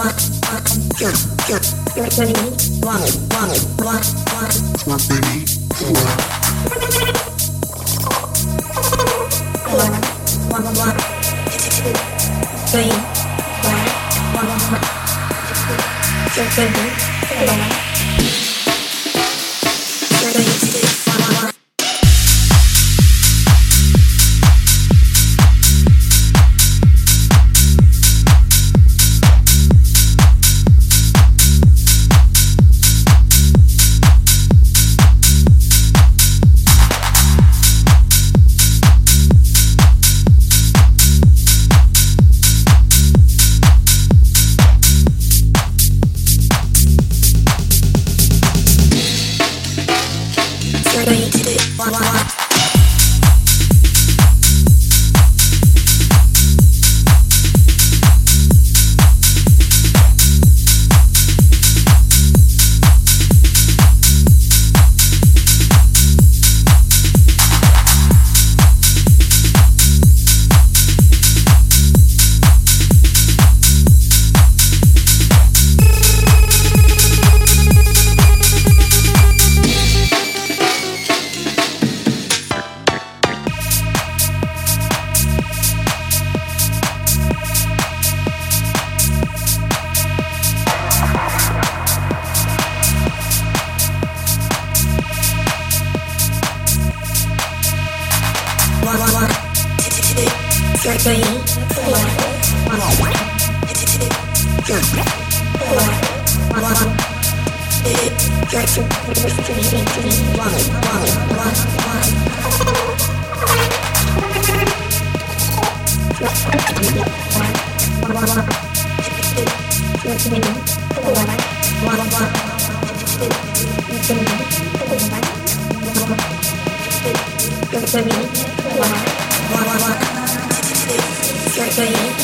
one, one, two, two, three, one, one, one, one, four, three, four. One, one, one, two, three, four, one, one, two, three, four. for you.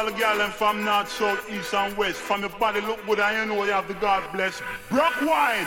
All the gal and from north, south, east and west. From your body look good you know you have the God bless. Brock wine.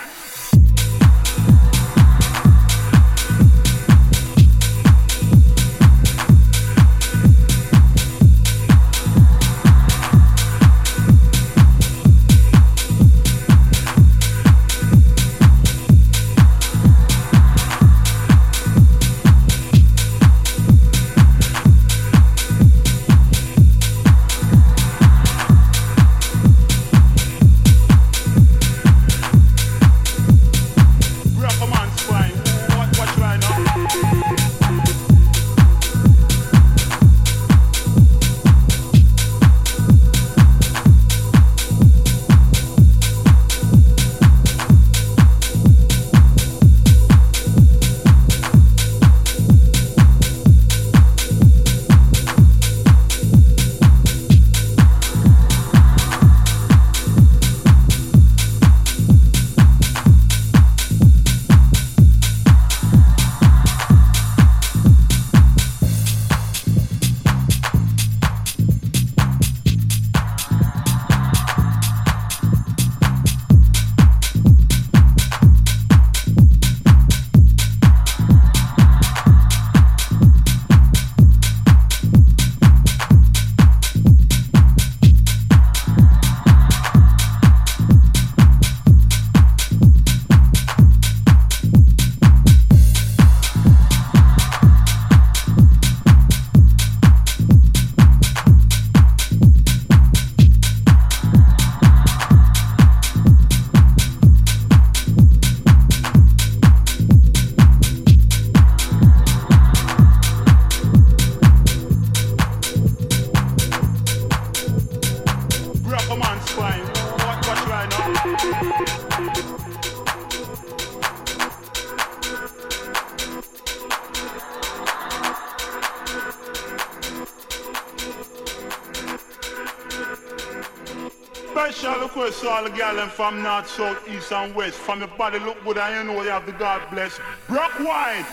From north, south, east and west. From your body look good I know you have the God bless. Brock wine.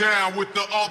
down with the.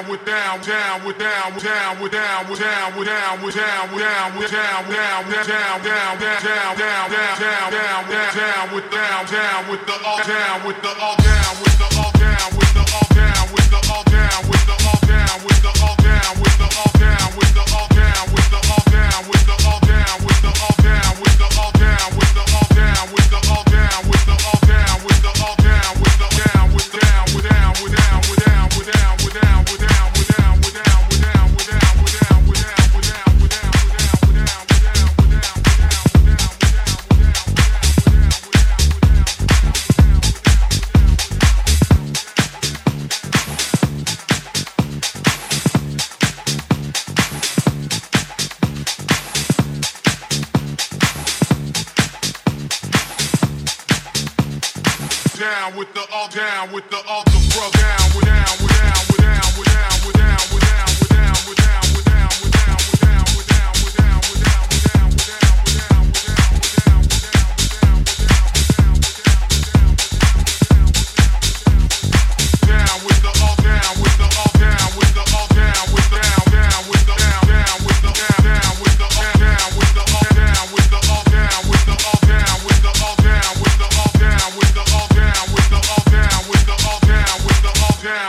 down with down down with down with down with down with down with down with down with down with down down down down down down down down down down down down down with down down with the all down with the all down with the all down with the all down with the all down with the all down with the all down with the all down with the all down with the all down with the all down with the all down with the all down with the all down with the all down with the all down with the all the bro down with down with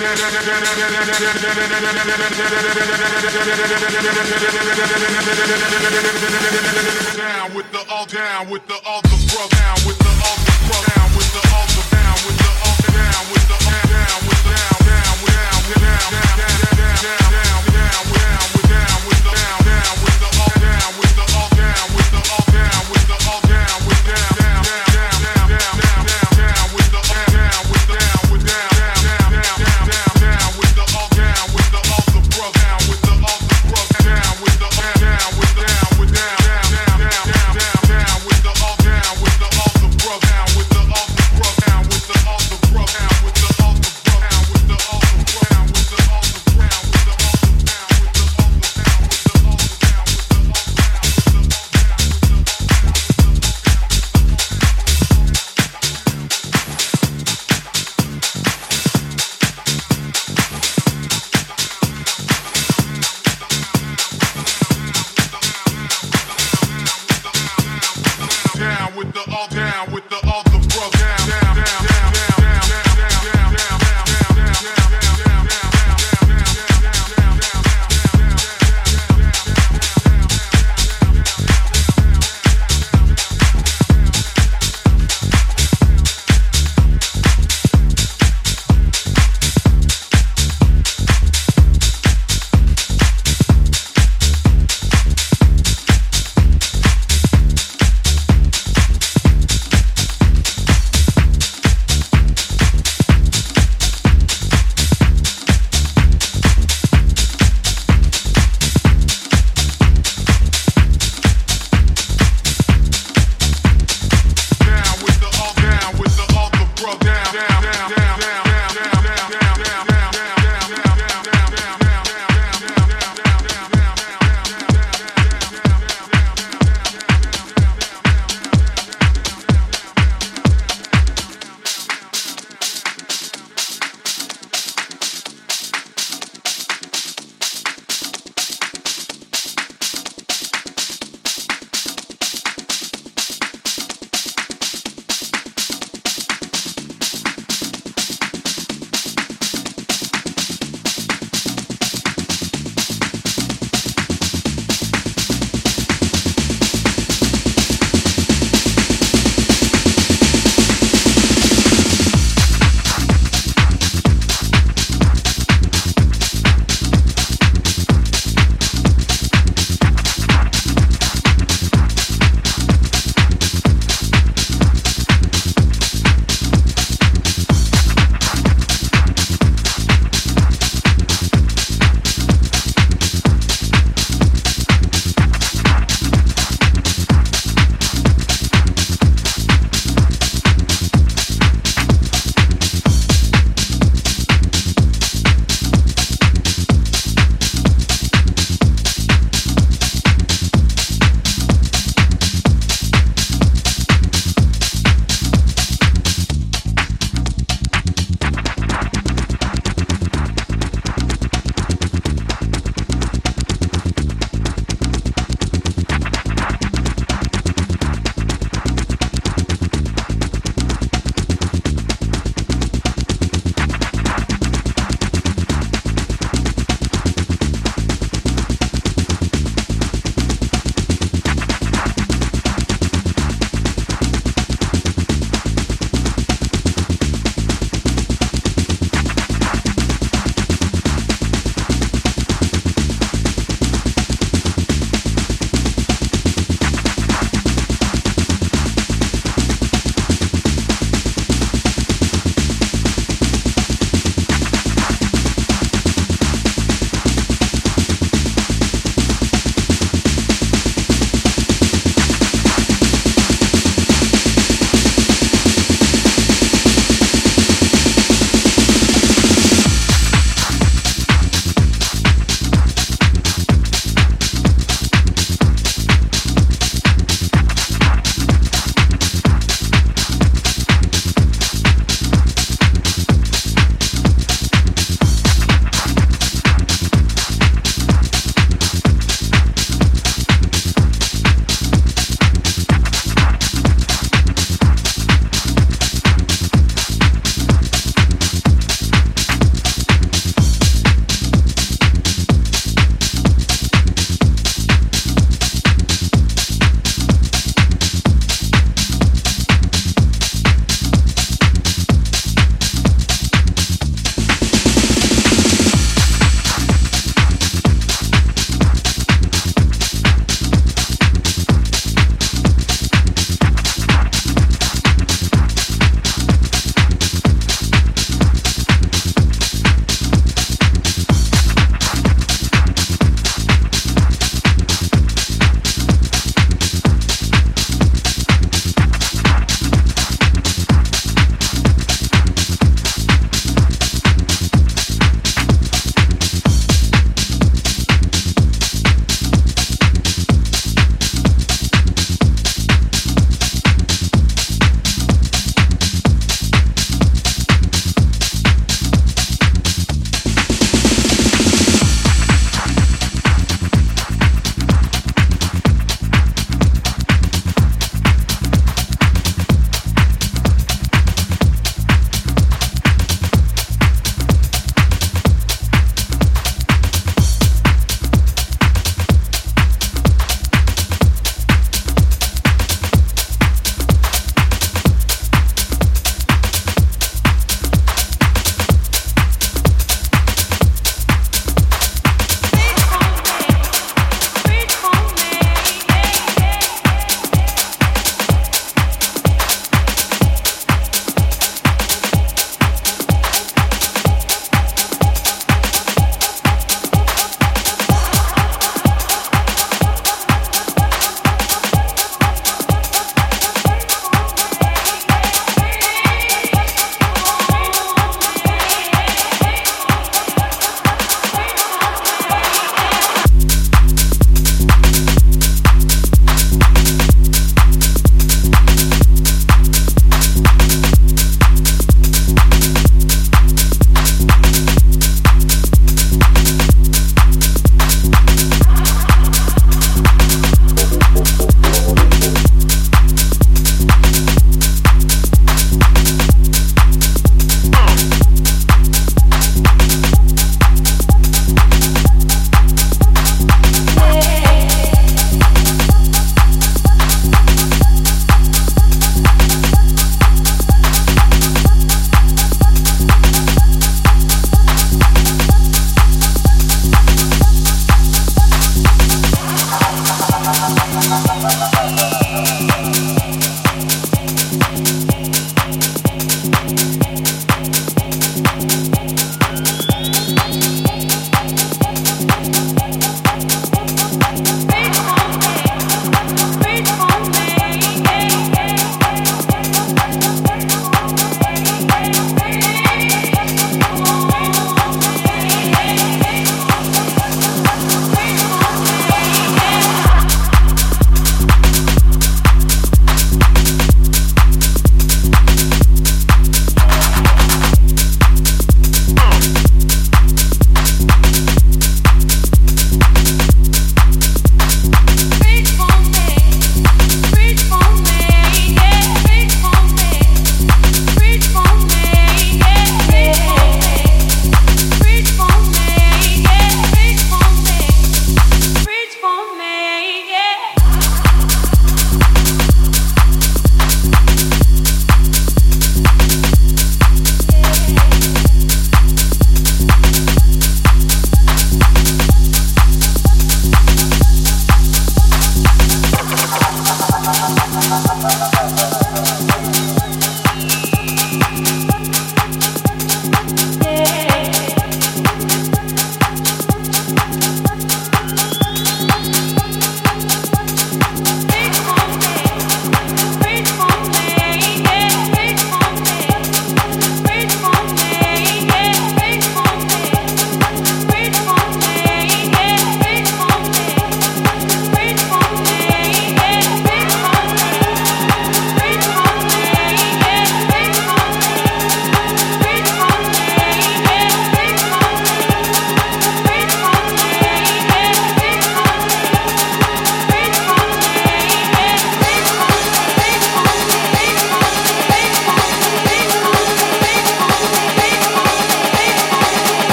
Down with the all down with the all the bro down with the all the bro down with the all the down with the all down with the down with down down down down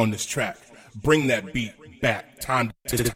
on this track. Bring that beat back. Time to